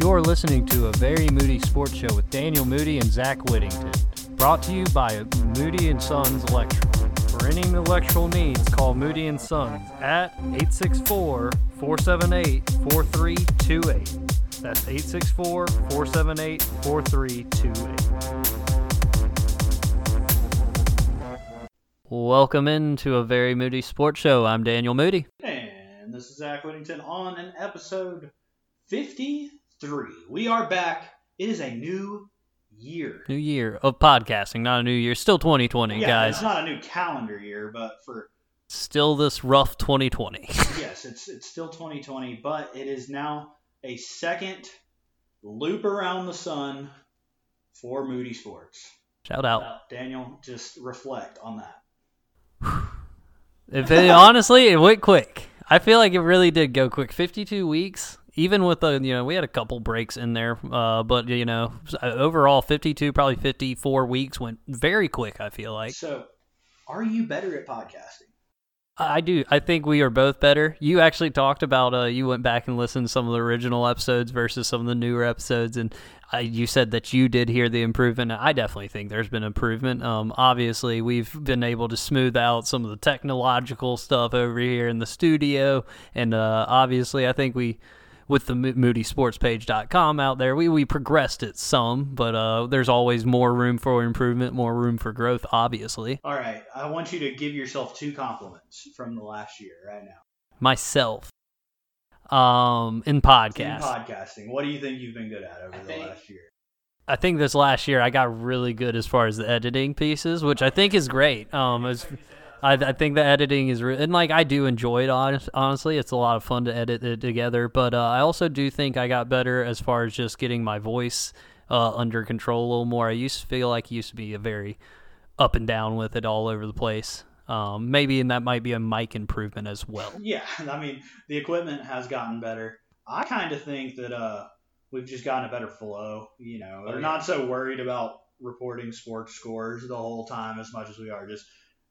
You're listening to a very moody sports show with Daniel Moody and Zach Whittington, brought to you by Moody and Sons Electrical. For any electrical needs, call Moody and Sons at 864-478-4328. That's 864-478-4328. Welcome into a very moody sports show. I'm Daniel Moody. And this is Zach Whittington on an episode 53. We are back. It is a new year. New year of podcasting, not a new year. Still 2020, yeah, guys. It's not a new calendar year, but for Still this rough 2020. yes, it's it's still 2020, but it is now a second loop around the sun for Moody Sports. Shout out. Now, Daniel, just reflect on that. If it, honestly, it went quick. I feel like it really did go quick. 52 weeks, even with the you know we had a couple breaks in there, uh, but you know overall 52, probably 54 weeks went very quick. I feel like. So, are you better at podcasting? I do. I think we are both better. You actually talked about uh, you went back and listened to some of the original episodes versus some of the newer episodes, and uh, you said that you did hear the improvement. I definitely think there's been improvement. Um, obviously, we've been able to smooth out some of the technological stuff over here in the studio, and uh, obviously, I think we with the moodysportspage.com out there, we, we progressed it some, but uh, there's always more room for improvement, more room for growth, obviously. All right, I want you to give yourself two compliments from the last year right now. Myself, um, in podcast. In podcasting, what do you think you've been good at over the last year? I think this last year I got really good as far as the editing pieces, which I think is great. Um, it's, I, I think the editing is re- and like I do enjoy it. Honest, honestly, it's a lot of fun to edit it together. But uh, I also do think I got better as far as just getting my voice uh, under control a little more. I used to feel like I used to be a very up and down with it all over the place. Um, maybe and that might be a mic improvement as well. Yeah, I mean the equipment has gotten better. I kind of think that uh, we've just gotten a better flow. You know, we're yeah. not so worried about reporting sports scores the whole time as much as we are just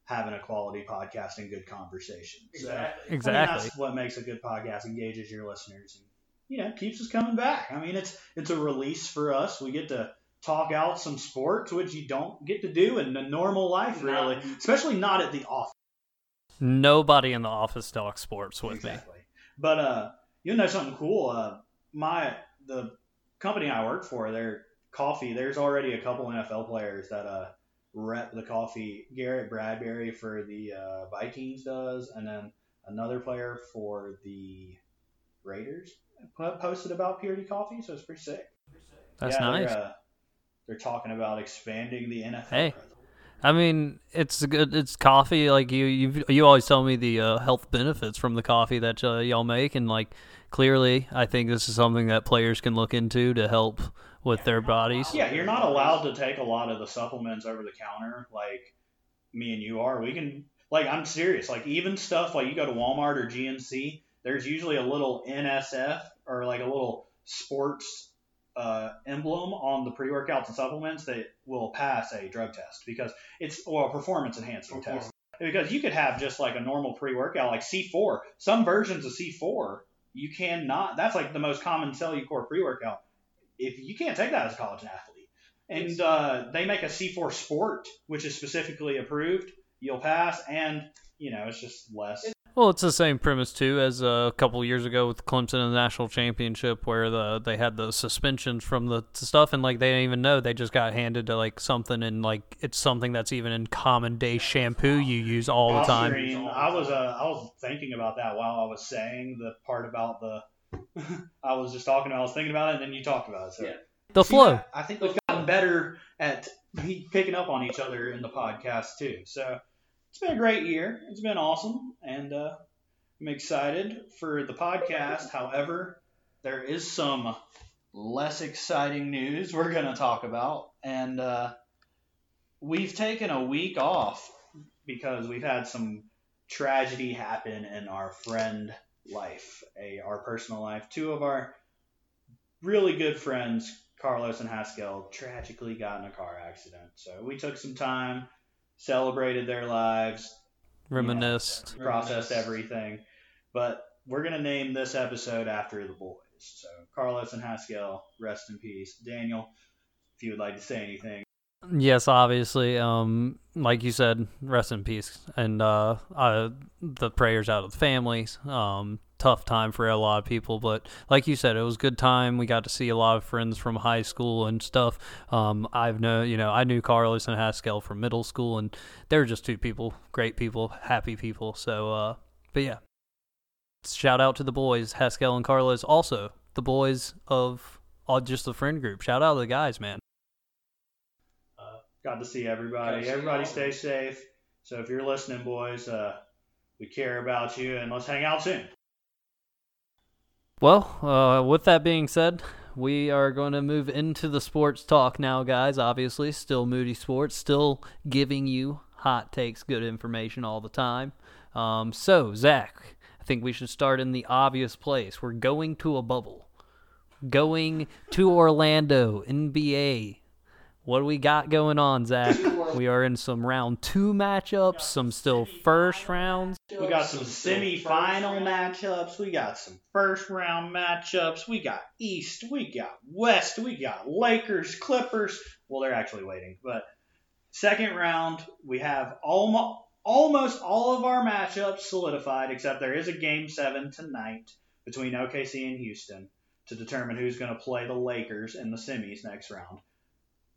having a quality podcast and good conversation. So, Exactly. I mean, that's what makes a good podcast, engages your listeners, and you know keeps us coming back. I mean, it's it's a release for us. We get to talk out some sports, which you don't get to do in the normal life, really, Not- especially not at the office. Nobody in the office talks sports with me. But uh, you know something cool? Uh, my the company I work for, their coffee. There's already a couple NFL players that uh rep the coffee. Garrett Bradbury for the uh, Vikings does, and then another player for the Raiders posted about Purity Coffee, so it's pretty sick. That's yeah, nice. They're, uh, they're talking about expanding the NFL. Hey. presence. I mean, it's good. It's coffee. Like you, you, you always tell me the uh, health benefits from the coffee that uh, y'all make, and like clearly, I think this is something that players can look into to help with their bodies. Yeah, you're not allowed to take a lot of the supplements over the counter like me and you are. We can like I'm serious. Like even stuff like you go to Walmart or GNC, there's usually a little NSF or like a little sports uh, emblem on the pre-workouts and supplements that will pass a drug test because it's or a performance enhancing test. Because you could have just like a normal pre-workout like C4. Some versions of C4 you cannot. That's like the most common Cellucor pre-workout if you can't take that as a college athlete. And uh, they make a C4 Sport, which is specifically approved. You'll pass, and you know it's just less. Well, it's the same premise too as uh, a couple years ago with Clemson in the national championship, where the they had the suspensions from the stuff, and like they didn't even know they just got handed to like something, and like it's something that's even in common day shampoo you use all the time. I was uh, I was thinking about that while I was saying the part about the. I was just talking. I was thinking about it, and then you talked about it. So Yeah. The See, flow. I, I think we've gotten better at picking up on each other in the podcast too. So it's been a great year. It's been awesome, and uh, I'm excited for the podcast. However, there is some less exciting news we're going to talk about, and uh, we've taken a week off because we've had some tragedy happen in our friend life, a our personal life. Two of our really good friends, Carlos and Haskel, tragically got in a car accident. So we took some time, celebrated their lives, Reminisced. processed everything. But we're gonna name this episode after the boys. So Carlos and Haskel, rest in peace. Daniel, if you would like to say anything. Yes, obviously. Um, like you said, rest in peace, and uh, uh, the prayers out of the families. Um, tough time for a lot of people, but like you said, it was a good time. We got to see a lot of friends from high school and stuff. Um, I've known, you know, I knew Carlos and Haskel from middle school, and they're just two people, great people, happy people. So, uh, but yeah, shout out to the boys, Haskel and Carlos. Also, the boys of uh, just the friend group. Shout out to the guys, man. Got to see everybody. Everybody stay safe. So if you're listening, boys, uh, we care about you, and let's hang out soon. Well, uh, with that being said, we are going to move into the sports talk now, guys. Obviously, still Moody Sports, still giving you hot takes, good information all the time. Um, so, Zach, I think we should start in the obvious place. We're going to a bubble, going to Orlando, NBA. What do we got going on, Zach? We are in some round two matchups, some still first rounds. We got some semi-final matchups. We got some first round matchups. We got East. We got West. We got Lakers, Clippers. Well, they're actually waiting, but second round we have almost almost all of our matchups solidified, except there is a game seven tonight between OKC and Houston to determine who's going to play the Lakers in the semis next round.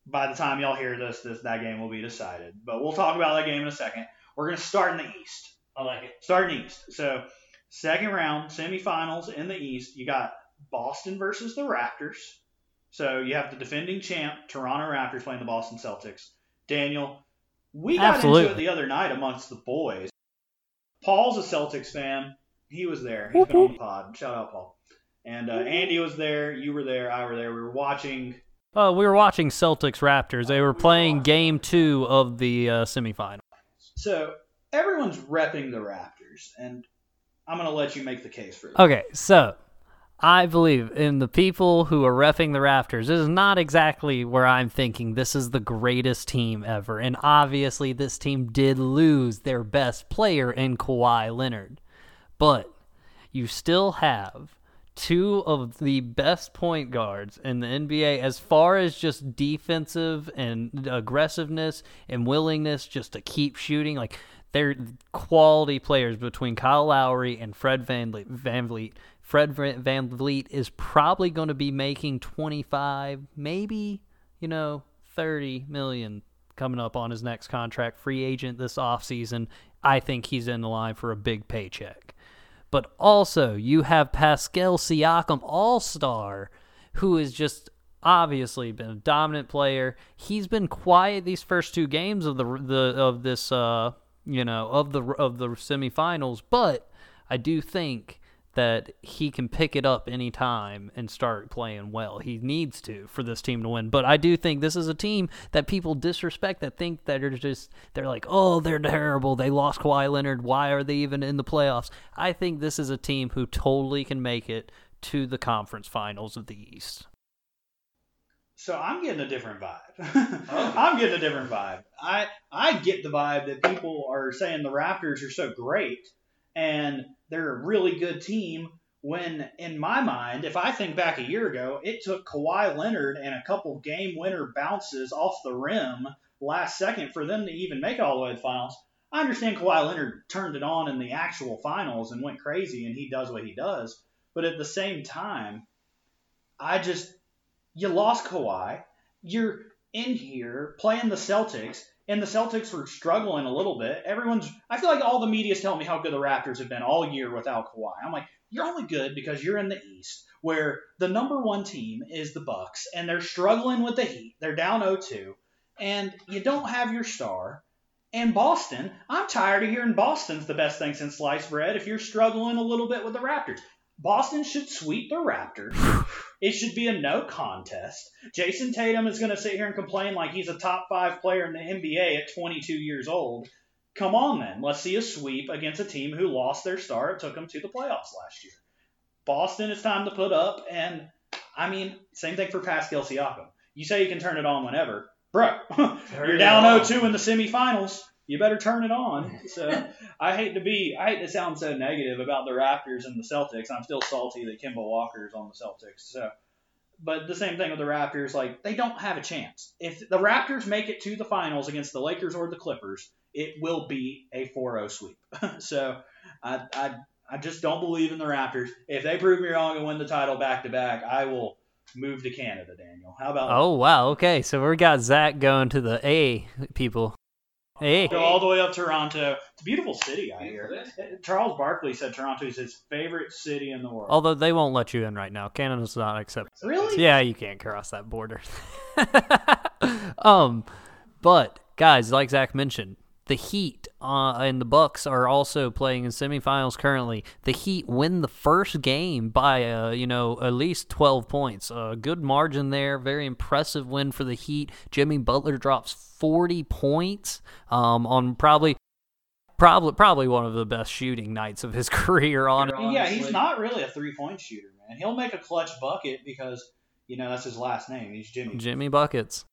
By the time y'all hear this, this that game will be decided. But we'll talk about that game in a second. We're going to start in the East. I like it. Starting East. So second round semifinals in the East. You got Boston versus the Raptors. So you have the defending champ Toronto Raptors playing the Boston Celtics. Daniel, we got Absolutely. into it the other night amongst the boys. Paul's a Celtics fan. He was there. He's been on the pod. Shout out Paul. And uh, Andy was there. You were there. I were there. We were watching. Uh, we were watching Celtics Raptors. They were playing game two of the uh, semifinal. So everyone's repping the Raptors, and I'm gonna let you make the case for it. Okay, so I believe in the people who are refing the Raptors. This is not exactly where I'm thinking this is the greatest team ever. And obviously, this team did lose their best player in Kawhi Leonard. But you still have two of the best point guards in the NBA as far as just defensive and aggressiveness and willingness just to keep shooting. Like, they're quality players between Kyle Lowry and Fred VanVleet. Van Vliet. Fred VanVleet is probably going to be making 25, maybe, you know, 30 million coming up on his next contract. Free agent this offseason. I think he's in the line for a big paycheck. But also, you have Pascal Siakam, all star, who has just obviously been a dominant player. He's been quiet these first two games of the the of this uh you know of the of the semifinals, but I do think that he can pick it up anytime and start playing well. He needs to for this team to win. But I do think this is a team that people disrespect that think that are just they're like, "Oh, they're terrible. They lost Kawhi Leonard. Why are they even in the playoffs?" I think this is a team who totally can make it to the conference finals of the East. So I'm getting a different vibe. Oh. I'm getting a different vibe. I I get the vibe that people are saying the Raptors are so great and they're a really good team. When in my mind, if I think back a year ago, it took Kawhi Leonard and a couple game winner bounces off the rim last second for them to even make it all the way to the finals. I understand Kawhi Leonard turned it on in the actual finals and went crazy, and he does what he does. But at the same time, I just you lost Kawhi. You're in here playing the Celtics, and the Celtics were struggling a little bit. Everyone's I feel like all the media's telling me how good the Raptors have been all year without Kawhi. I'm like, you're only good because you're in the East, where the number one team is the Bucks, and they're struggling with the Heat. They're down 0-2, and you don't have your star. And Boston, I'm tired of hearing Boston's the best thing since sliced bread. If you're struggling a little bit with the Raptors, Boston should sweep the Raptors. It should be a no contest. Jayson Tatum is going to sit here and complain like he's a top five player in the NBA at 22 years old. Come on, then. Let's see a sweep against a team who lost their star. It took them to the playoffs last year. Boston, it's time to put up. And, I mean, same thing for Pascal Siakam. You say you can turn it on whenever. Bro, you're down 0 2 in the semifinals. You better turn it on. So I hate to be, I hate to sound so negative about the Raptors and the Celtics. I'm still salty that Kemba Walker's on the Celtics. So, but the same thing with the Raptors, like they don't have a chance. If the Raptors make it to the finals against the Lakers or the Clippers, it will be a 4-0 sweep. so I, I, I just don't believe in the Raptors. If they prove me wrong and win the title back to back, I will move to Canada, Daniel. How about? Oh wow, okay. So we got Zach going to the A people. Hey. Go all the way up Toronto. It's a beautiful city out here. Charles Barkley said Toronto is his favorite city in the world. Although they won't let you in right now. Canada's not accepting. Really? Yeah, you can't cross that border. um, but guys, like Zach mentioned, the Heat uh, and the Bucks are also playing in semifinals currently. The Heat win the first game by uh, you know at least 12 points. A uh, good margin there. Very impressive win for the Heat. Jimmy Butler drops 40 points um, on probably probably probably one of the best shooting nights of his career. On yeah, he's not really a three point shooter, man. He'll make a clutch bucket because you know that's his last name. He's Jimmy. Jimmy buckets.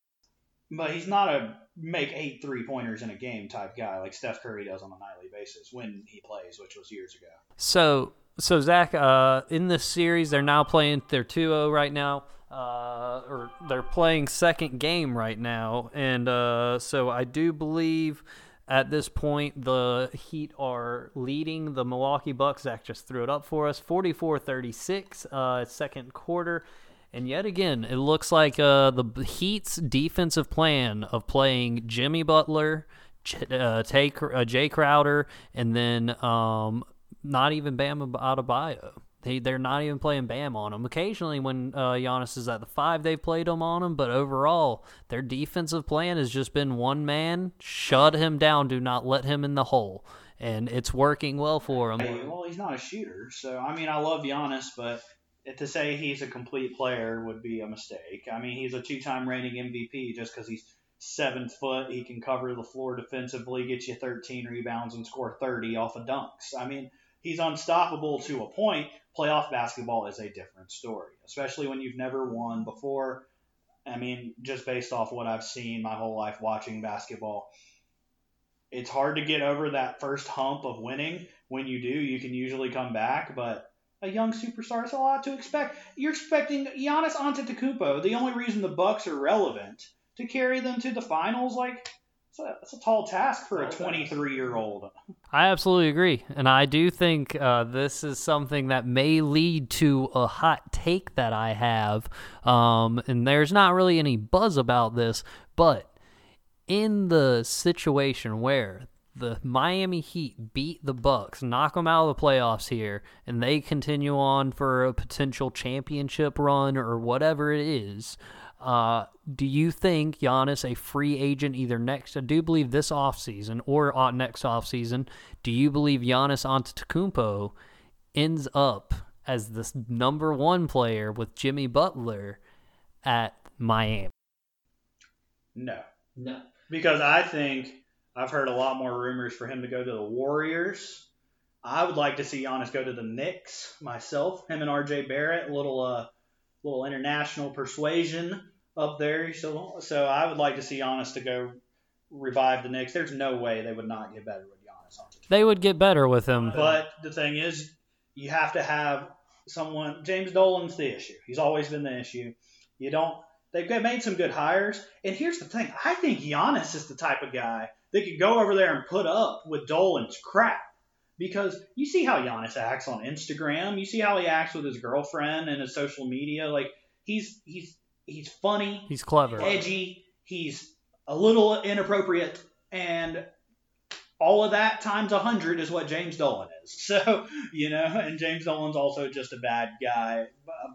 But he's not a make eight three pointers in a game type guy like Steph Curry does on a nightly basis when he plays, which was years ago. So, so Zach, uh, in this series, they're now playing. They're 2-0 right now, uh, or they're playing second game right now, and uh, so I do believe. At this point, the Heat are leading the Milwaukee Bucks. Zach just threw it up for us 44 36, uh, second quarter. And yet again, it looks like uh, the Heat's defensive plan of playing Jimmy Butler, uh, take, uh, Jae Crowder, and then um, not even Bam Adebayo. They they're not even playing Bam on him. Occasionally, when uh, Giannis is at the five, they've played him on him. But overall, their defensive plan has just been one man, shut him down, do not let him in the hole, and it's working well for him. Well, he's not a shooter, so I mean, I love Giannis, but to say he's a complete player would be a mistake. I mean, he's a two-time reigning MVP just because he's seven foot. He can cover the floor defensively, get you 13 rebounds, and score 30 off of dunks. I mean, he's unstoppable to a point. Playoff basketball is a different story, especially when you've never won before. I mean, just based off what I've seen my whole life watching basketball, it's hard to get over that first hump of winning. When you do, you can usually come back, but a young superstar. It's a lot to expect. You're expecting Giannis Antetokounmpo, the only reason the Bucks are relevant, to carry them to the finals. Like, it's a, it's a tall task for a 23 year old. I absolutely agree, and I do think uh, this is something that may lead to a hot take that I have. Um, and there's not really any buzz about this, but in the situation where the Miami Heat beat the Bucks, knock them out of the playoffs here, and they continue on for a potential championship run or whatever it is. Uh, do you think Giannis, a free agent, either next, I do believe this offseason or uh, next offseason, do you believe Giannis Antetokounmpo ends up as the number one player with Jimmy Butler at Miami? No. No. Because I think I've heard a lot more rumors for him to go to the Warriors. I would like to see Giannis go to the Knicks myself. Him and RJ Barrett, a little uh, little international persuasion up there. So so I would like to see Giannis to go revive the Knicks. There's no way they would not get better with Giannis. They would get better with him. But the thing is, you have to have someone. James Dolan's the issue. He's always been the issue. You don't. They've made some good hires. And here's the thing. I think Giannis is the type of guy they could go over there and put up with Dolan's crap. Because you see how Giannis acts on Instagram, you see how he acts with his girlfriend and his social media. Like he's he's he's funny, he's clever, edgy, he's a little inappropriate, and all of that times a hundred is what James Dolan is. So you know, and James Dolan's also just a bad guy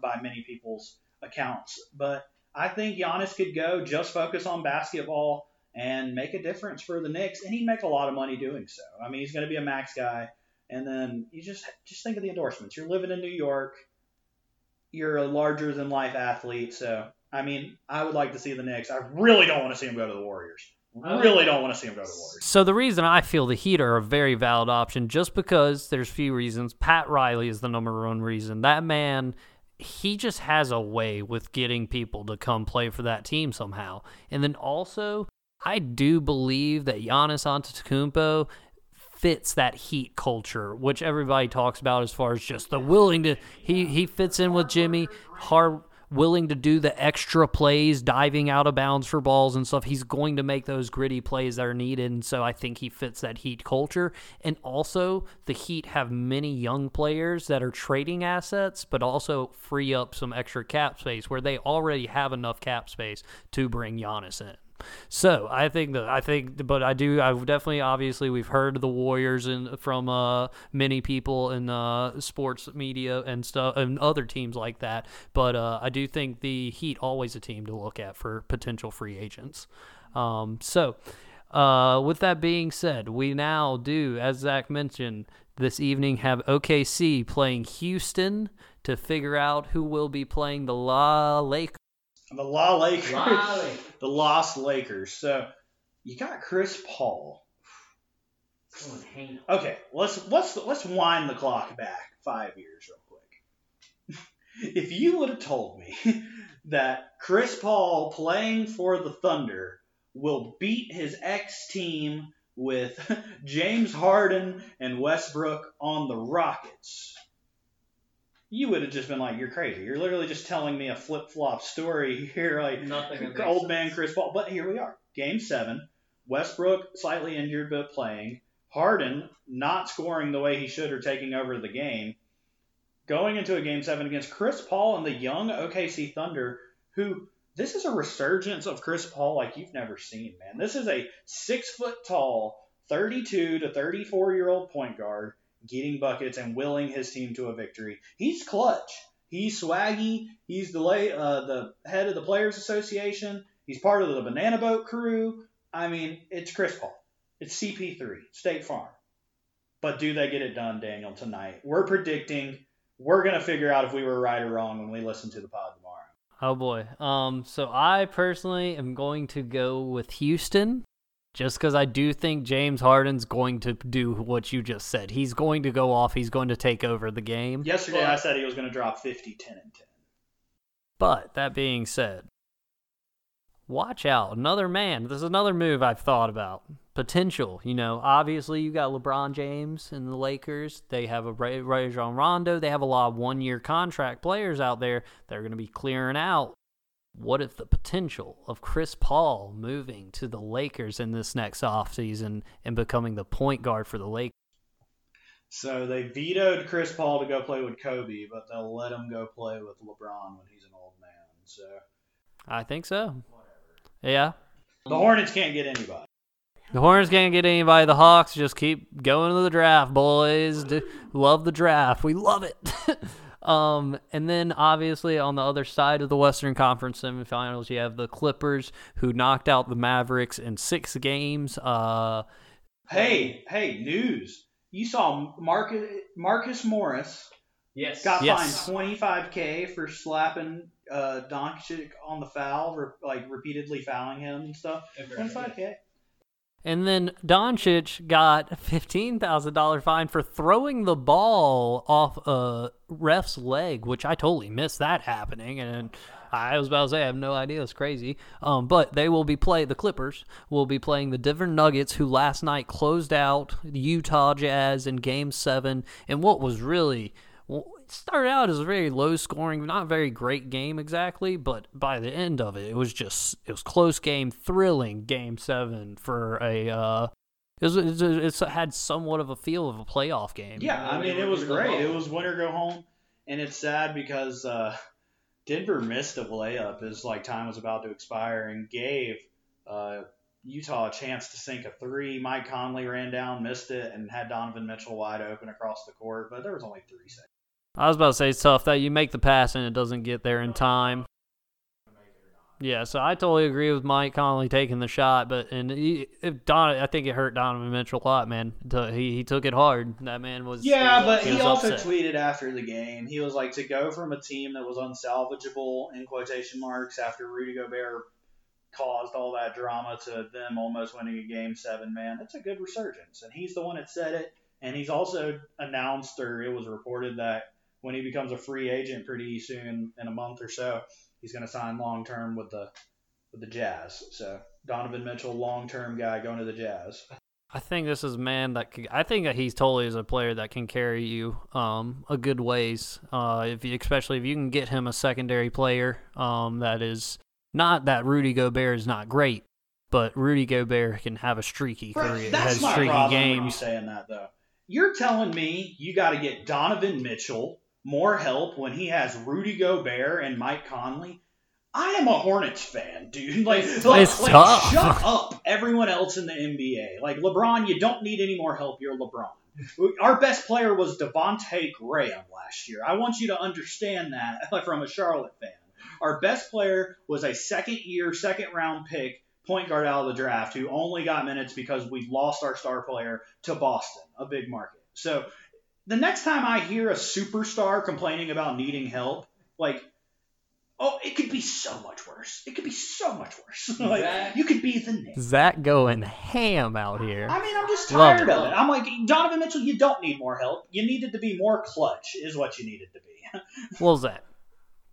by many people's accounts. But I think Giannis could go just focus on basketball and make a difference for the Knicks, and he'd make a lot of money doing so. I mean, he's going to be a max guy, and then you just just think of the endorsements. You're living in New York, you're a larger than life athlete, so I mean, I would like to see the Knicks. I really don't want to see him go to the Warriors. Really don't want to see him go to the Warriors. So the reason I feel the Heat are a very valid option, just because there's few reasons. Pat Riley is the number one reason. That man he just has a way with getting people to come play for that team somehow. And then also I do believe that Giannis Antetokounmpo fits that Heat culture, which everybody talks about as far as just the willing to. He he fits in with Jimmy, hard willing to do the extra plays, diving out of bounds for balls and stuff. He's going to make those gritty plays that are needed. And so I think he fits that Heat culture. And also, the Heat have many young players that are trading assets, but also free up some extra cap space where they already have enough cap space to bring Giannis in. So I think that I think, but I do. I've definitely, obviously, we've heard the Warriors and from uh, many people in uh, sports media and stuff, and other teams like that. But uh, I do think the Heat always a team to look at for potential free agents. Um, so. Uh, with that being said, we now do, as Zach mentioned, this evening have OKC playing Houston to figure out who will be playing the La Lakers. The La Lakers. La Lakers. the Lost Lakers. So you got Chris Paul. Okay, let's let's let's wind the clock back five years real quick. if you would have told me that Chris Paul playing for the Thunder will beat his ex team with James Harden and Westbrook on the Rockets, you would have just been like, "You're crazy. You're literally just telling me a flip flop story here, like Nothing old man Chris Paul." But here we are, Game Seven. Westbrook slightly injured but playing. Harden not scoring the way he should or taking over the game. Going into a Game Seven against Chris Paul and the young OKC Thunder, who this is a resurgence of Chris Paul like you've never seen, man. This is a six foot tall, 32 to 34 year old point guard getting buckets and willing his team to a victory. He's clutch. He's swaggy. He's the lay, uh, the head of the Players Association. He's part of the Banana Boat crew. I mean, it's Chris Paul. It's CP3, State Farm. But do they get it done, Daniel, tonight? We're predicting. We're going to figure out if we were right or wrong when we listen to the pod tomorrow. Oh boy. Um. So I personally am going to go with Houston, just because I do think James Harden's going to do what you just said. He's going to go off. He's going to take over the game. Yesterday, I said he was going to drop 50, 10, and 10. But that being said, watch out. Another man. This is another move I've thought about. Potential. You know, obviously you got LeBron James and the Lakers. They have a Ray- Rajon Rondo. They have a lot of one-year contract players out there They're going to be clearing out. What if the potential of Chris Paul moving to the Lakers in this next offseason and becoming the point guard for the Lakers? So they vetoed Chris Paul to go play with Kobe, but they'll let him go play with LeBron when he's an old man. So I think so. Yeah. the Hornets can't get anybody. The Hornets can't get anybody. The Hawks just keep going to the draft, boys. Love the draft. We love it. um, and then obviously on the other side of the Western Conference semifinals, you have the Clippers who knocked out the Mavericks in six games. Uh, Hey, hey, news! You saw Marcus Marcus Morris Yes. got Yes. fined 25k for slapping uh, Doncic on the foul, re- like repeatedly fouling him and stuff. 25k. And then Doncic got a fifteen thousand dollar fine for throwing the ball off a ref's leg, which I totally missed that happening. And I was about to say I have no idea. It's crazy. Um, but they will be play the Clippers will be playing the Denver Nuggets, who last night closed out the Utah Jazz in Game Seven, and what was really it started out as a very low scoring, not very great game exactly, but by the end of it, it was just it was close game, thrilling game seven for a. Uh, it was, it's, it's had somewhat of a feel of a playoff game. Yeah, I mean it was great. It was winner go home, and it's sad because uh, Denver missed a layup as like time was about to expire and gave uh, Utah a chance to sink a three. Mike Conley ran down, missed it, and had Donovan Mitchell wide open across the court, but there was only three seconds. I was about to say it's tough that you make the pass and it doesn't get there in time. Yeah, so I totally agree with Mike Conley taking the shot, but and he, if Don, I think it hurt Donovan Mitchell a lot, man. He he took it hard. That man was Yeah, but he, was also upset. tweeted after the game. He was like to go from a team that was unsalvageable in quotation marks after Rudy Gobert caused all that drama to them almost winning a game seven. Man, that's a good resurgence, and he's the one that said it. And he's also announced, or it was reported that when he becomes a free agent pretty soon, in a month or so, he's going to sign long term with the with the Jazz. So Donovan Mitchell, long term guy going to the Jazz. I think this is a man that could, I think that he's totally is a player that can carry you um, a good ways. Uh, if you, especially if you can get him a secondary player um, that is not that Rudy Gobert is not great, but Rudy Gobert can have a streaky career, that's has my streaky problem when you games. saying that though. You're telling me you got to get Donovan Mitchell more help when he has Rudy Gobert and Mike Conley. I am a Hornets fan, dude. Like, like, It's like, tough. shut up, everyone else in the NBA. Like LeBron, you don't need any more help. You're LeBron. Our best player was Devonte' Graham last year. I want you to understand that from a Charlotte fan. Our best player was a second year, second round pick, point guard out of the draft, who only got minutes because we lost our star player to Boston, a big market. So the next time I hear a superstar complaining about needing help, like, oh, it could be so much worse. It could be so much worse. like, Zach- you could be the Knicks. Zach going ham out here. I mean, I'm just Love tired it. of it. I'm like, Donovan Mitchell, you don't need more help. You needed to be more clutch, is what you needed to be. Well, Zach,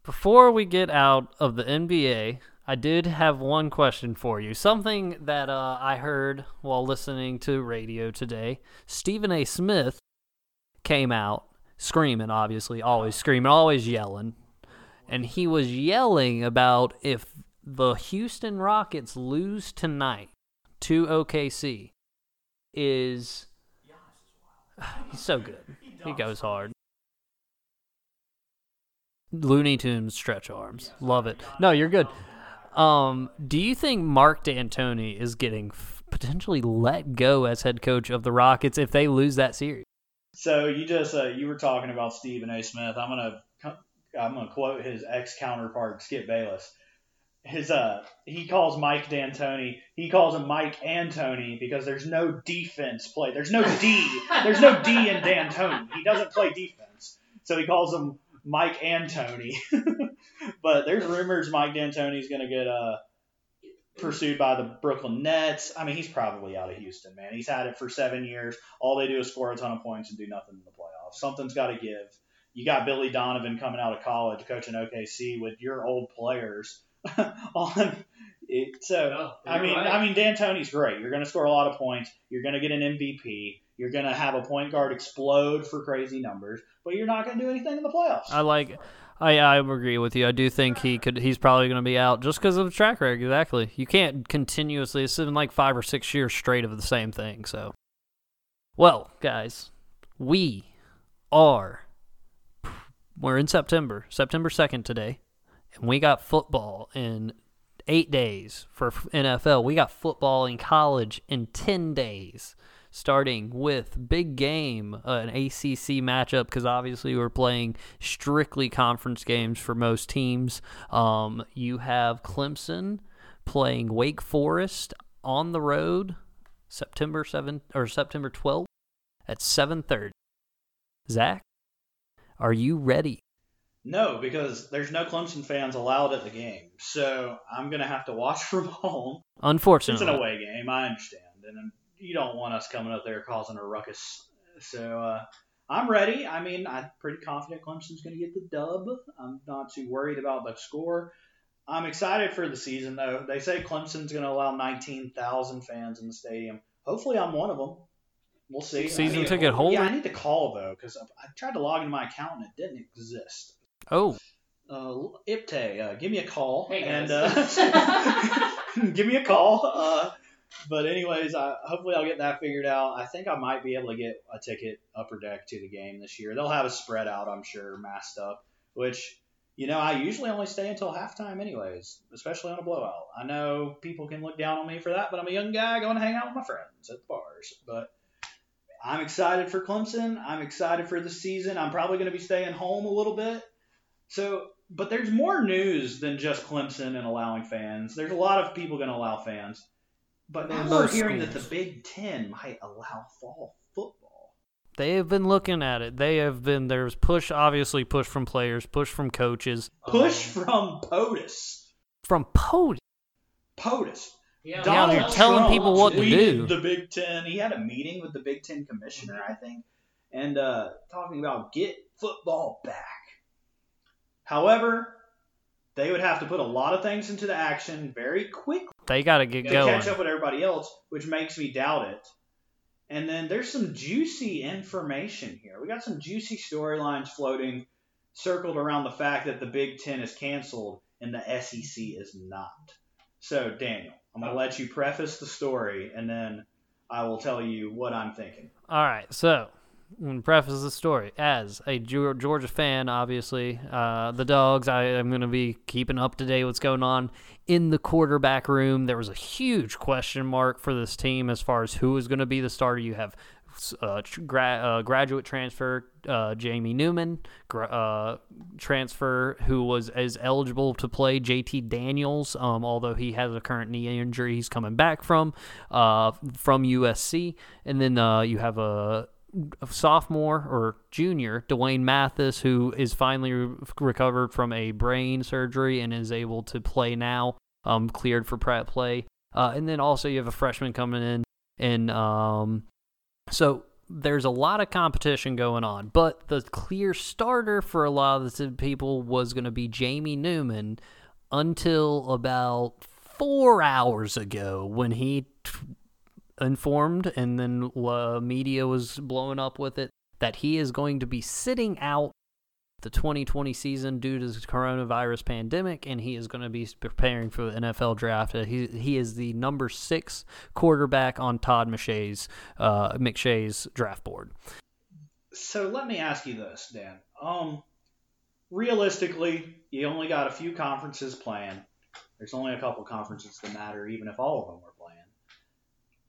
before we get out of the NBA, I did have one question for you. Something that uh, I heard while listening to radio today. Stephen A. Smith came out screaming, obviously, always screaming, always yelling. And he was yelling about if the Houston Rockets lose tonight to OKC, is. He's so good. He goes hard. Looney Tunes stretch arms. Love it. No, you're good. Um, do you think Mark D'Antoni is getting f- potentially let go as head coach of the Rockets if they lose that series? So you just uh, you were talking about Stephen A. Smith. I'm gonna I'm gonna quote his ex counterpart Skip Bayless. His uh he calls Mike D'Antoni he calls him Mike Antoni because there's no defense play. There's no D. There's no D in D'Antoni. He doesn't play defense, so he calls him Mike Antoni. but there's rumors Mike D'Antoni's gonna get uh pursued by the Brooklyn Nets. I mean, he's probably out of Houston, man. He's had it for seven years. All they do is score a ton of points and do nothing in the playoffs. Something's got to give. You got Billy Donovan coming out of college, coaching OKC with your old players on it. So No, I mean, right. I mean, D'Antoni's great. You're going to score a lot of points. You're going to get an MVP. You're going to have a point guard explode for crazy numbers, but you're not going to do anything in the playoffs. I like. I I agree with you. I do think he could. He's probably going to be out just because of the track record. Exactly. You can't continuously. It's been like five or six years straight of the same thing. So, well, guys, we are. We're in September, September second today, and we got football in eight days for NFL. We got football in college in ten days starting with big game, uh, an ACC matchup because obviously we're playing strictly conference games for most teams. Um, you have Clemson playing Wake Forest on the road, September seventh or September twelfth at seven thirty. Zach, are you ready? No, because there's no Clemson fans allowed at the game, so I'm going to have to watch from home. Unfortunately, it's an away game, I understand, and you don't want us coming up there causing a ruckus. So uh, I'm ready. I mean, I'm pretty confident Clemson's going to get the dub. I'm not too worried about the score. I'm excited for the season, though. They say Clemson's going to allow 19,000 fans in the stadium. Hopefully, I'm one of them. We'll see. Season ticket holder? Yeah, I need to call though because I I tried to log into my account and it didn't exist. Oh, Uh, IPTAY, uh, give me a call Hey, and uh, give me a call. But anyways, I, hopefully I'll get that figured out. I think I might be able to get a ticket upper deck to the game this year. They'll have a spread out, I'm sure, masked up. Which you know I usually only stay until halftime, anyways, especially on a blowout. I know people can look down on me for that, but I'm a young guy going to hang out with my friends at the bars. But I'm excited for Clemson. I'm excited for the season. I'm probably going to be staying home a little bit. So, but there's more news than just Clemson and allowing fans. There's a lot of people going to allow fans. But now we're Most hearing that the. Big Ten might allow fall football. they have been looking at it. They have been. There's push, obviously push from players, push from coaches, Push Um, from POTUS. from Pody. POTUS. yeah, Down here Donald telling Trump people what to do. The Big Ten. He had a meeting with the Big Ten commissioner, I think, and uh, talking about get football back. However, they would have to put a lot of things into the action very quickly. They got to get to going. catch up with everybody else, which makes me doubt it. And then there's some juicy information here. We got some juicy storylines floating, circled around the fact that the Big Ten is canceled and the SEC is not. So, Daniel, I'm going to let you preface the story, and then I will tell you what I'm thinking. All right, so I'm preface the story as a Georgia fan. Obviously, uh, the dogs. I am going to be keeping up to date what's going on in the quarterback room. There was a huge question mark for this team as far as who is going to be the starter. You have uh, gra- uh, graduate transfer uh, Jamie Newman, gra- uh, transfer who was as eligible to play JT Daniels, um, although he has a current knee injury he's coming back from uh, from USC, and then you have a sophomore or junior, D'Wan Mathis, who is finally re- recovered from a brain surgery and is able to play now, um, cleared for prep play. Uh, and then also you have a freshman coming in, and um, so there's a lot of competition going on. But the clear starter for a lot of the people was going to be Jamie Newman until about four hours ago when he t- informed, and then uh, media was blowing up with it, that he is going to be sitting out the 2020 season due to the coronavirus pandemic, and he is going to be preparing for the NFL draft. Uh, He he is the number six quarterback on Todd McShay's uh, McShay's draft board. So let me ask you this, Dan. Um, realistically, you only got a few conferences planned. There's only a couple conferences that matter, even if all of them were.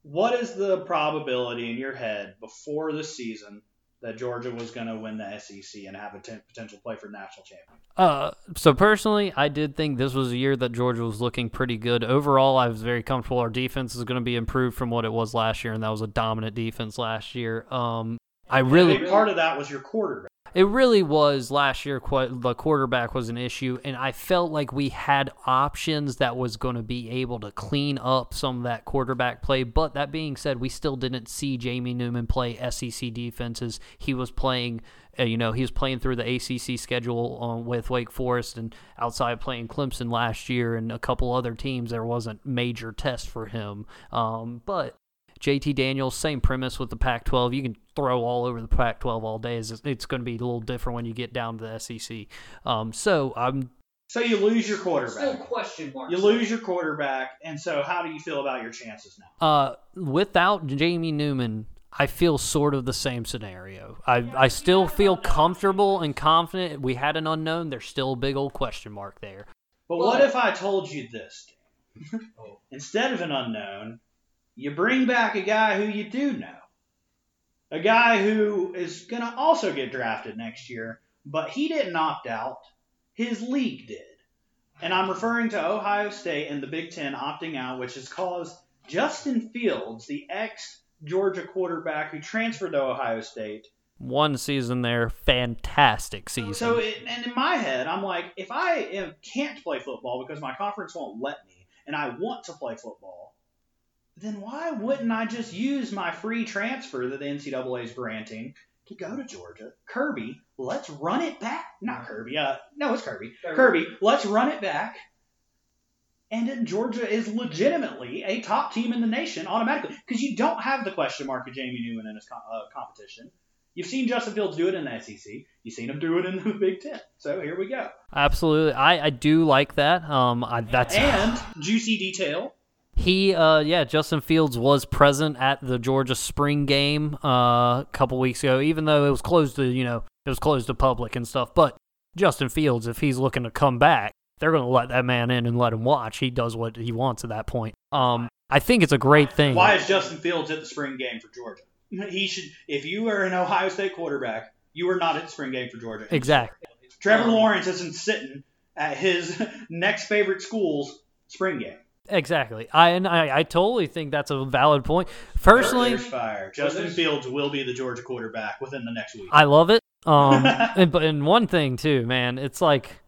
What is the probability in your head before the season that Georgia was going to win the SEC and have a t- potential play for national champion? Uh, so personally, I did think this was a year that Georgia was looking pretty good. Overall, I was very comfortable. Our defense is going to be improved from what it was last year, and that was a dominant defense last year. Um, I really, part of that was your quarterback. It really was last year. The quarterback was an issue, and I felt like we had options that was going to be able to clean up some of that quarterback play. But that being said, we still didn't see Jamie Newman play SEC defenses. He was playing, uh, you know, he was playing through the ACC schedule um, with Wake Forest and outside playing Clemson last year and a couple other teams. There wasn't major test for him, um, but. JT Daniels, same premise with the Pac 12. You can throw all over the Pac 12 all day. It's, it's going to be a little different when you get down to the SEC. Um, so I'm. So you lose your quarterback. Still quarterback. question marks. You lose your quarterback, and so how do you feel about your chances now? Uh, without Jamie Newman, I feel sort of the same scenario. I, I still feel comfortable and confident. We had an unknown. There's still a big old question mark there. But Well- what if I told you this? Oh. Instead of an unknown, you bring back a guy who you do know. A guy who is going to also get drafted next year, but he didn't opt out. His league did. And I'm referring to Ohio State and the Big Ten opting out, which has caused Justin Fields, the ex Georgia quarterback who transferred to Ohio State, One season there, fantastic season. So, it, and in my head, I'm like, if I am, can't play football because my conference won't let me, and I want to play football, then why wouldn't I just use my free transfer that the NCAA is granting to go to Georgia? Kirby, let's run it back. Not Kirby. Uh, no, it's Kirby. Kirby. Kirby, let's run it back. And then Georgia is legitimately a top team in the nation automatically because you don't have the question mark of Jamie Newman in his co- uh, competition. You've seen Justin Fields do it in the SEC. You've seen him do it in the Big Ten. So here we go. Absolutely, I, I do like that. Um, I, that's And juicy detail. He, uh, yeah, Justin Fields was present at the Georgia spring game uh, a couple weeks ago, even though it was closed to, you know, it was closed to public and stuff. But Justin Fields, if he's looking to come back, they're going to let that man in and let him watch. He does what he wants at that point. Um, I think it's a great thing. Why is Justin Fields at the spring game for Georgia? He should. If you are an Ohio State quarterback, you are not at the spring game for Georgia. Exactly. Trevor Lawrence isn't sitting at his next favorite school's spring game. Exactly. I and I, I totally think that's a valid point. Personally, fire. Justin there's- Fields will be the Georgia quarterback within the next week. I love it. Um, and, but and one thing too, man, it's like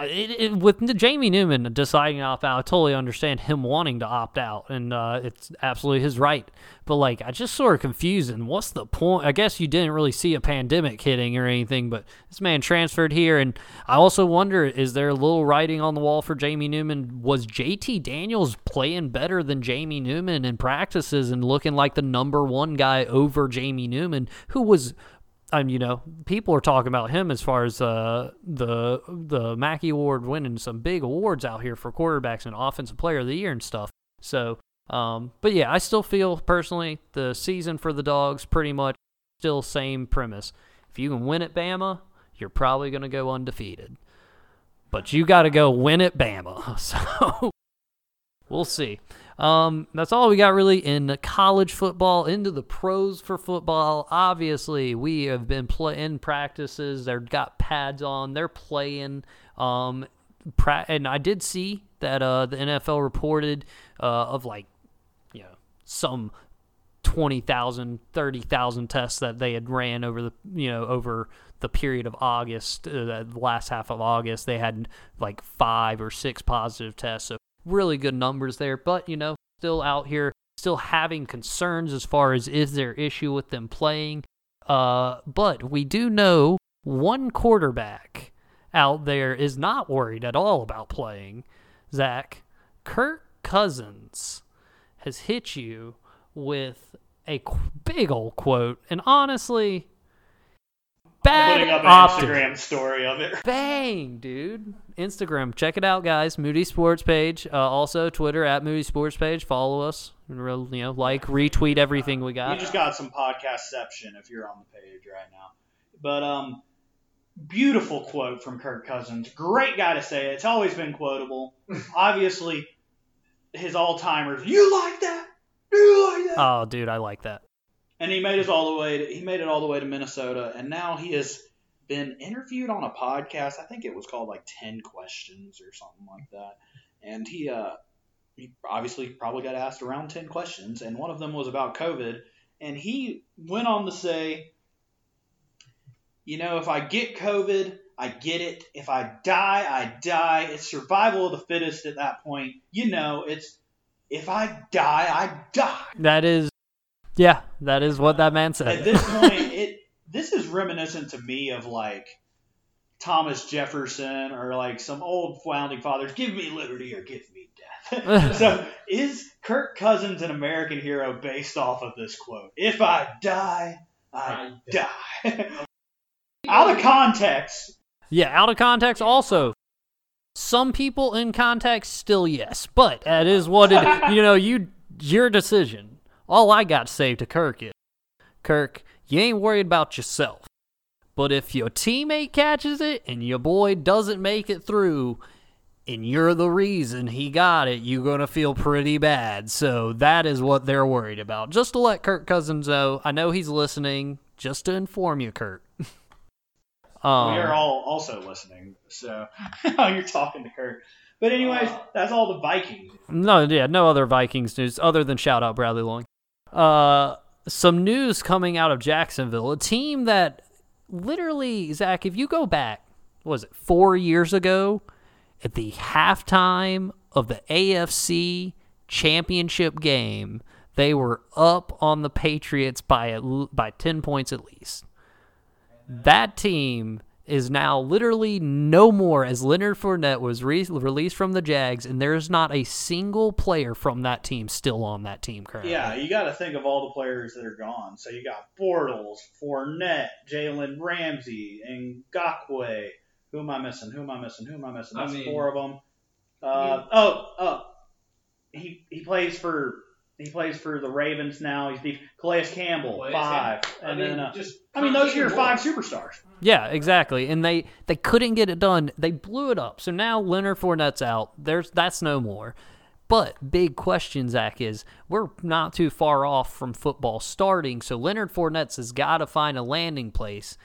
it, it, with Jamie Newman deciding to opt out, I totally understand him wanting to opt out, and uh, it's absolutely his right. But like, I just sort of confused. And what's the point? I guess you didn't really see a pandemic hitting or anything, but this man transferred here, and I also wonder: is there a little writing on the wall for Jamie Newman? Was JT Daniels playing better than Jamie Newman in practices and looking like the number one guy over Jamie Newman, who was and you know, people are talking about him as far as uh, the the Mackey Award winning some big awards out here for quarterbacks and Offensive Player of the Year and stuff. So, um, but yeah, I still feel personally the season for the Dogs pretty much still same premise. If you can win at Bama, you're probably going to go undefeated. But you got to go win at Bama. So we'll see. Um, that's all we got really in college football. Into the pros for football. Obviously, we have been play- in practices. They've got pads on. They're playing. Um, pra- and I did see that uh, the NFL reported uh, of like, you know, some 20,000, 30,000 tests that they had ran over the, you know, over the period of August, uh, the last half of August. They had like five or six positive tests. So really good numbers there, but you know, still out here, still having concerns as far as is there issue with them playing. Uh, but we do know one quarterback out there is not worried at all about playing. Zach, Kirk Cousins has hit you with a big old quote, and honestly, bad Putting up an optic. Instagram story of it. Bang, dude. Instagram. Check it out, guys. Moody Sports page. Uh, also, Twitter at Moody Sports page. Follow us. Real, You know, like, retweet everything we got. You got. just got some podcastception if you're on the page right now. But um, beautiful quote from Kirk Cousins. Great guy to say it. It's always been quotable. Obviously, his all timers. You like that? You like that? Oh, dude, I like that. and he made it all the way. To, he made it all the way to Minnesota, and now he has been interviewed on a podcast. I think it was called like Ten Questions or something like that. And he, uh, he obviously probably got asked around ten questions, and one of them was about COVID. And he went on to say, you know, if I get COVID, I get it. If I die, I die. It's survival of the fittest at that point. You know, it's if I die, I die. That is, yeah, that is what that man At said. this point, it this is reminiscent to me of like Thomas Jefferson or like some old founding fathers. Give me liberty or give me death. so is Kirk Cousins an American hero based off of this quote? If I die, I die. Out of context, yeah, out of context, also. Some people in context, still yes, but that is what it. You know, you your decision. All I got to say to Kirk is, Kirk, you ain't worried about yourself. But if your teammate catches it and your boy doesn't make it through, and you're the reason he got it, you're going to feel pretty bad. So that is what they're worried about. Just to let Kirk Cousins know, I know he's listening, just to inform you, Kirk. um, we are all also listening. So you're talking to Kirk. But anyways, that's all the Vikings. No, yeah, no other Vikings news other than shout out Bradley Long. Uh, some news coming out of Jacksonville, a team that literally, Zach, if you go back, was it four years ago, at the halftime of the AFC Championship game, they were up on the Patriots by by ten points at least. That team is now literally no more as Leonard Fournette was re- released from the Jags, and there's not a single player from that team still on that team currently. Yeah, you got to think of all the players that are gone. So you got Bortles, Fournette, Jalen Ramsey, and Ngakoue. Who am I missing? Who am I missing? Who am I missing? I That's mean- four of them. Uh, oh, oh, he he plays for he plays for the Ravens now. He's beat Calais Campbell Calais five, Campbell. and I mean, then uh, just I mean those are your five superstars. Yeah, exactly. And they they couldn't get it done. They blew it up. So now Leonard Fournette's out. There's that's no more. But big question, Zach, is we're not too far off from football starting. So Leonard Fournette's has got to find a landing place.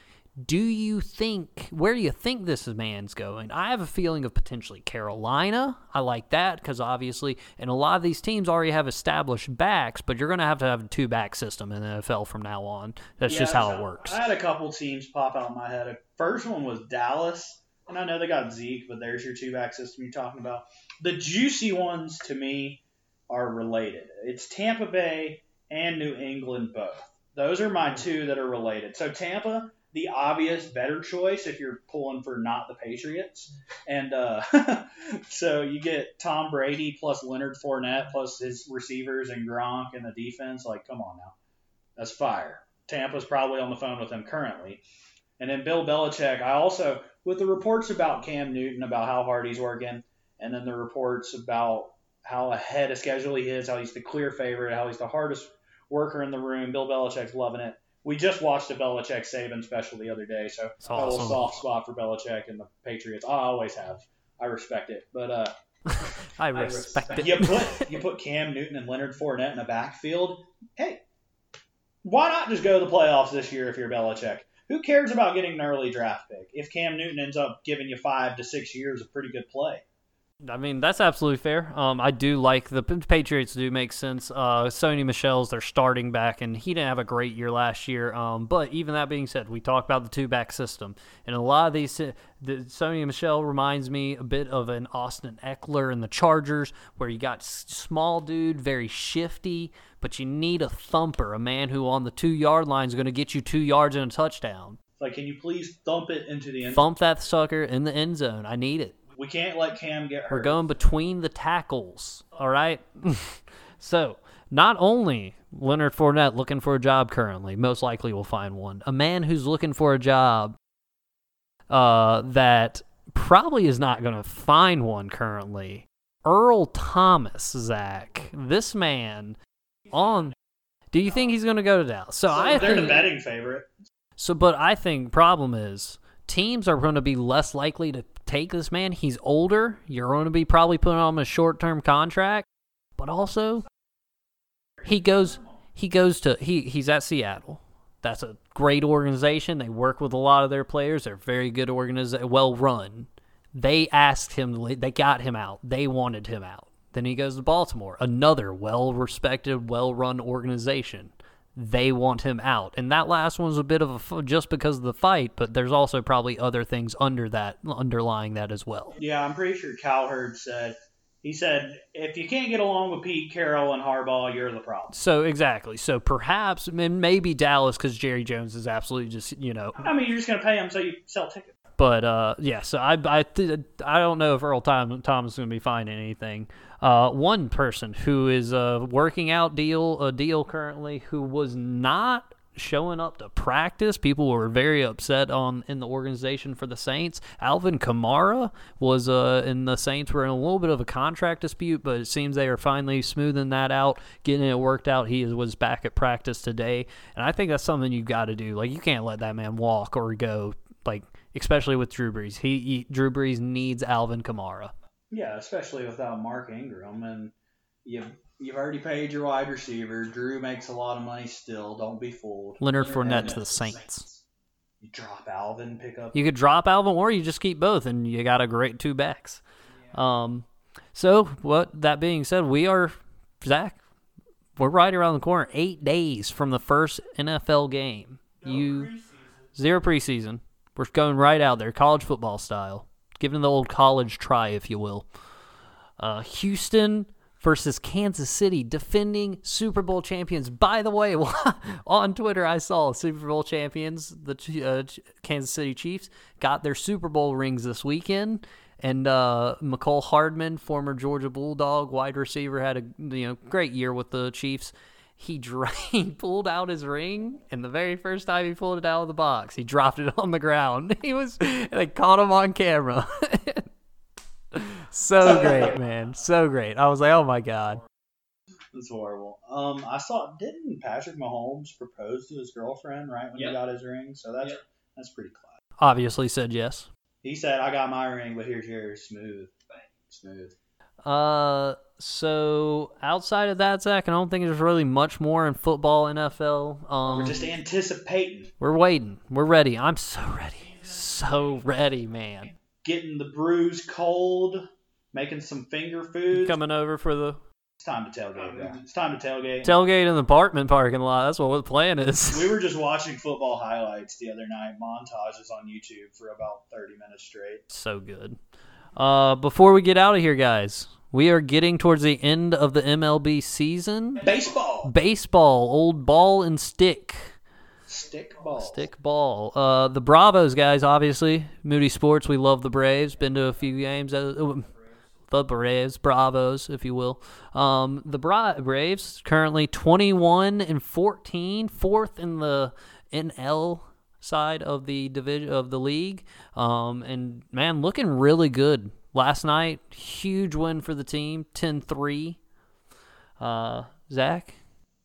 Do you think where do you think this man's going? I have a feeling of potentially Carolina. I like that because obviously, and a lot of these teams already have established backs, but you're going to have to have a two back system in the NFL from now on. That's just Yeah, how it works. I had a couple teams pop out in my head. First one was Dallas. and I know they got Zeke, but there's your two back system you're talking about. The juicy ones to me are related. It's Tampa Bay and New England both. Those are my two that are related. So Tampa, the obvious better choice if you're pulling for not the Patriots, and uh, so you get Tom Brady plus Leonard Fournette plus his receivers and Gronk and the defense. Like, come on now, that's fire. Tampa's probably on the phone with him currently. And then Bill Belichick, I also, with the reports about Cam Newton, about how hard he's working, and then the reports about how ahead of schedule he is, how he's the clear favorite, how he's the hardest worker in the room. Bill Belichick's loving it. We just watched a Belichick Saban special the other day, so It's a little soft spot for Belichick and the Patriots. I always have. I respect it. But uh, I respect respect it. you put you put Cam Newton and Leonard Fournette in a backfield. Hey, why not just go to the playoffs this year if you're Belichick? Who cares about getting an early draft pick if Cam Newton ends up giving you five to six years of pretty good play? I mean, that's absolutely fair. Um, I do like the Patriots. Do make sense. Uh, Sony Michel's their starting back, and he didn't have a great year last year. Um, but even that being said, we talk about the two back system, and a lot of these, the Sony Michelle reminds me a bit of an Austin Ekeler in the Chargers, where you got small dude, very shifty, but you need a thumper, a man who on the two yard line is going to get you two yards and a touchdown. It's like, can you please thump it into the end? Thump that sucker in the end zone. I need it. We can't let Cam get hurt. We're going between the tackles. All right. so, not only Leonard Fournette looking for a job currently, most likely will find one. A man who's looking for a job uh, that probably is not going to find one currently. Earl Thomas, Zach. This man on. Do you think he's going to go to Dallas? So, So I they're think. the betting favorite. So, but I think problem is teams are going to be less likely to take this man. He's older. You're going to be probably putting on a short-term contract, but also he goes he goes to he he's at Seattle. That's a great organization. They work with a lot of their players. They're very good organization, well run. They asked him, they got him out. They wanted him out. Then he goes to Baltimore, another well-respected, well-run organization they want him out. And that last one was a bit of a f- just because of the fight, but there's also probably other things under that underlying that as well. Yeah, I'm pretty sure Cowherd said he said if you can't get along with Pete Carroll and Harbaugh, you're the problem. So exactly. So perhaps and maybe Dallas because Jerry Jones is absolutely just you know. I mean, you're just gonna pay him so you sell tickets. But uh, yeah. So I I I don't know if Earl Tom- Thomas is going to be finding anything. Uh, one person who is uh, working out deal a deal currently who was not showing up to practice. People were very upset on in the organization for the Saints. Alvin Kamara was uh in the Saints were in a little bit of a contract dispute, but it seems they are finally smoothing that out, getting it worked out. He was back at practice today, and I think that's something you've got to do. Like you can't let that man walk or go. Like especially with Drew Brees, he, he Drew Brees needs Alvin Kamara. Yeah, especially without Mark Ingram, and you you've already paid your wide receiver. Drew makes a lot of money still. Don't be fooled. Leonard Leonard Fournette to the Saints. You drop Alvin, pick up. You could drop Alvin, or you just keep both, and you got a great two backs. Um, so what? That being said, we are Zach. We're right around the corner. Eight days from the first NFL game. you zero preseason. We're going right out there, college football style, giving the old college try, if you will. Uh, Houston versus Kansas City, defending Super Bowl champions. By the way, on Twitter, I saw Super Bowl champions, the uh, Kansas City Chiefs, got their Super Bowl rings this weekend. And uh, Mecole Hardman, former Georgia Bulldog wide receiver, had a you know great year with the Chiefs. He, dra- he pulled out his ring, and the very first time he pulled it out of the box, he dropped it on the ground. He was they caught him on camera. so great, man, so great. I was like, oh my god. That's horrible. Um, I saw didn't Patrick Mahomes propose to his girlfriend right when Yep. he got his ring? So that's Yep. that's pretty classic. Obviously said yes. He said, "I got my ring, but here's yours." Smooth, smooth. Uh, so outside of that, Zach, I don't think there's really much more in football, NFL. Um, We're just anticipating we're waiting. We're ready. I'm so ready, so ready, man. getting the brews cold, making some finger food. Coming over for the It's time to tailgate, bro. It's time to tailgate. Tailgate in the apartment parking lot. That's what the plan is. we were just watching football highlights the other night, montages on YouTube for about 30 minutes straight. so good. Uh, before we get out of here, guys, we are getting towards the end of the MLB season. Baseball. Baseball, old ball and stick. Stick ball. Stick ball. Uh, the Bravos guys, obviously. Moody Sports, we love the Braves. Been to a few games. Uh, the Braves, Bravos, if you will. Um, the Bra- Braves currently 21 and 14, fourth in the NL side of the division of the league. Um, and man, looking really good. Last night, huge win for the team, 10-3. Uh, Zach,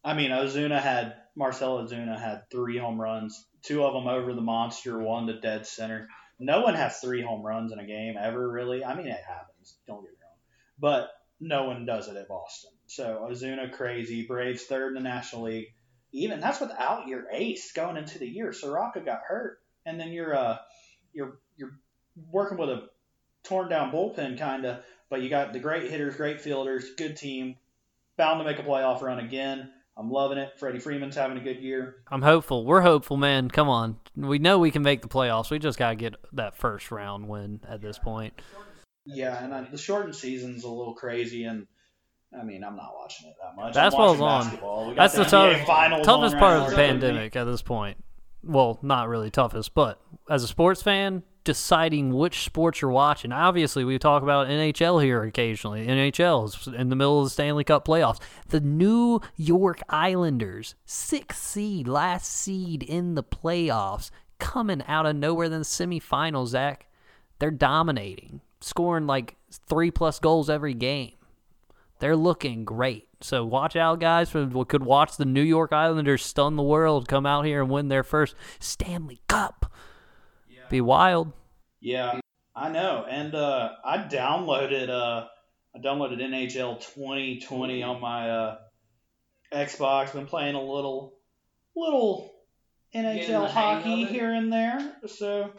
I mean, Ozuna had Marcell Ozuna had three home runs, two of them over the monster, one to dead center. No one has three home runs in a game ever, really. I mean, it happens. Don't get me wrong, but no one does it at Boston. So Ozuna crazy, Braves third in the National League. Even that's without your ace going into the year. Soroka got hurt, and then you're uh you're you're working with a torn down bullpen kind of, but you got the great hitters, great fielders, good team, bound to make a playoff run again. I'm loving it. Freddie Freeman's having a good year. I'm hopeful. We're hopeful, man. Come on. We know we can make the playoffs. We just got to get that first round win at this point. Yeah, and uh, the shortened season's a little crazy, and I mean, I'm not watching it that much. That's I'm what watching on. basketball. We got That's the NBA tough, toughest part of the pandemic at this point. Well, not really toughest, but as a sports fan, deciding which sports you're watching. Obviously, we talk about NHL here occasionally. NHL is in the middle of the Stanley Cup playoffs. The New York Islanders, sixth seed, last seed in the playoffs, coming out of nowhere in the semifinals, Zach. They're dominating, scoring like three plus goals every game. They're looking great. So watch out, guys. We could watch the New York Islanders stun the world, come out here and win their first Stanley Cup. Be wild. Yeah, I know. And uh, I downloaded uh, I downloaded NHL 2020 on my uh, Xbox. Been playing a little little NHL hockey here and there. So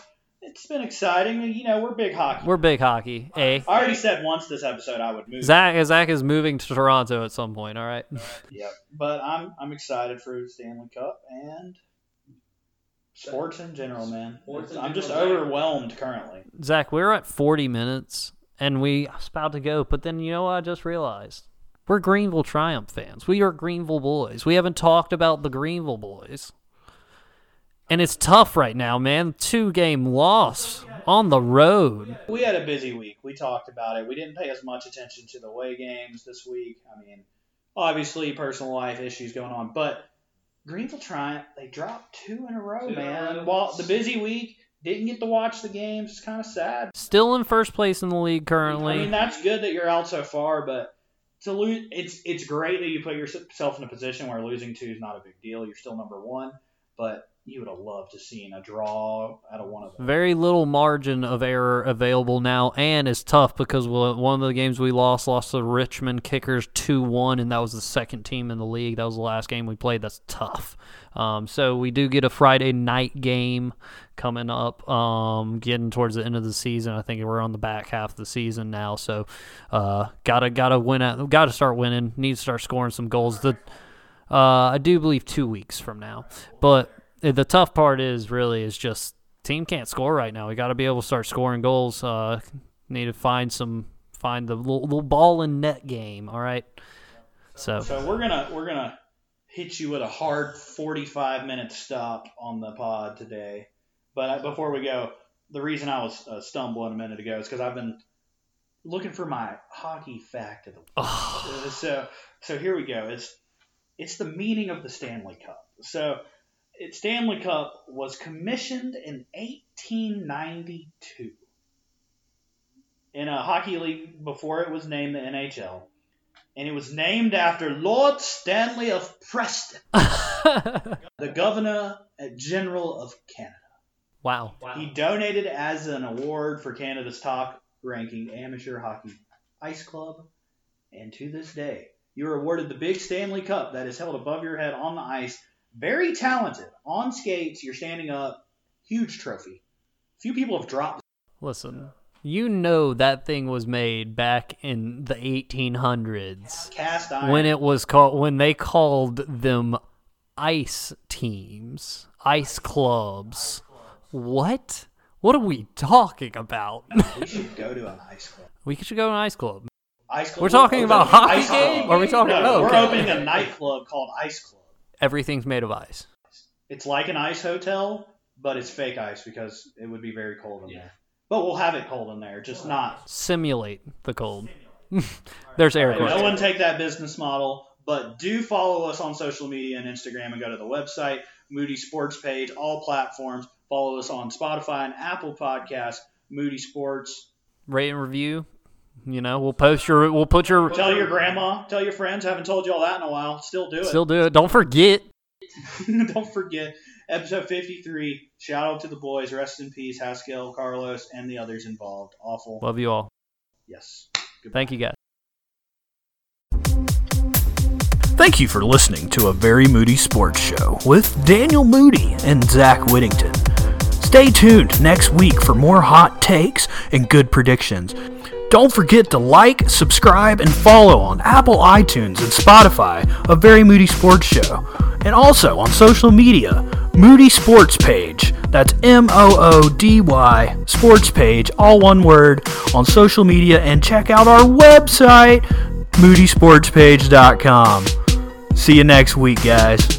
it's been exciting. You know, we're big hockey. We're big hockey. Eh? I already said once this episode I would move. Zach Zach is moving to Toronto at some point. All right. Yep. But I'm I'm excited for the Stanley Cup and sports in general, man. Sports in I'm just general, Zach. overwhelmed currently. Zach, we're at 40 minutes and we was about to go, but then you know what I just realized? We're Greenville Triumph fans. We are Greenville boys. We haven't talked about the Greenville boys. And it's tough right now, man. Two game loss on the road. We had a busy week. We talked about it. We didn't pay as much attention to the away games this week. I mean, obviously personal life issues going on, but Greenville Triumph they dropped two in a row, Two man. row. While the busy week didn't get to watch the games, it's kind of sad. Still in first place in the league currently. I mean, that's good that you're out so far, but to lose, it's it's great that you put yourself in a position where losing two is not a big deal. You're still number one, but you would have loved to seen a draw out of one of them. Very little margin of error available now, and it's tough because one of the games we lost lost to Richmond Kickers two one, and that was the second team in the league. That was the last game we played. That's tough. Um, so we do get a Friday night game coming up, um, getting towards the end of the season. I think we're on the back half of the season now, so uh, gotta gotta win at gotta start winning. Need to start scoring some goals. The uh, I do believe two weeks from now. But the tough part is really is just team can't score right now. We got to be able to start scoring goals. Uh, need to find some find the little, little ball and net game. All right. So So we're gonna we're gonna hit you with a hard 45 minute stop on the pod today. But before we go, the reason I was uh, stumbling a minute ago is because I've been looking for my hockey fact of the week. oh, so so here we go. It's it's the meaning of the Stanley Cup. So Stanley Cup was commissioned in 1892 in a hockey league before it was named the NHL, and it was named after Lord Stanley of Preston, the Governor uh, General of Canada. wow. Wow. He donated as an award for Canada's top ranking amateur hockey ice club, and to this day, you are awarded the Big Stanley Cup that is held above your head on the ice. Very talented. On skates, you're standing up. Huge trophy. Few people have dropped. Listen, You know that thing was made back in the 1800s Cast iron. when it was called when they called them ice teams, ice clubs. What? What are we talking about? we should go to an ice club. we should go to an ice club. Ice club. We're talking about hockey game? Or are we talking- No, oh, we're opening a nightclub called Ice Club. Everything's made of ice. It's like an ice hotel, but it's fake ice because it would be very cold in Yeah. there. But we'll have it cold in there, just not. Simulate the cold. There's air No quotes. one take that business model, but do follow us on social media and Instagram and go to the website, Moody Sports page, all platforms. Follow us on Spotify and Apple Podcasts, Moody Sports. Rate and review. You know, we'll post your. We'll put your. Tell your grandma, tell your friends. I Haven't told you all that in a while. Still do it. Still do it. Don't forget. Don't forget, episode 53. Shout out to the boys. Rest in peace, Haskel, Carlos, and the others involved. Awful. Love you all. Yes. Thank you guys. Thank you for listening to a Very Moody Sports Show with Daniel Moody and Zach Whittington. Stay tuned next week for more hot takes and good predictions. Don't forget to like, subscribe, and follow on Apple iTunes and Spotify a Very Moody Sports Show. And also on social media, Moody Sports Page. That's M O O D Y Sports Page, all one word, on social media. And check out our website, moodysportspage.com. See you next week, guys.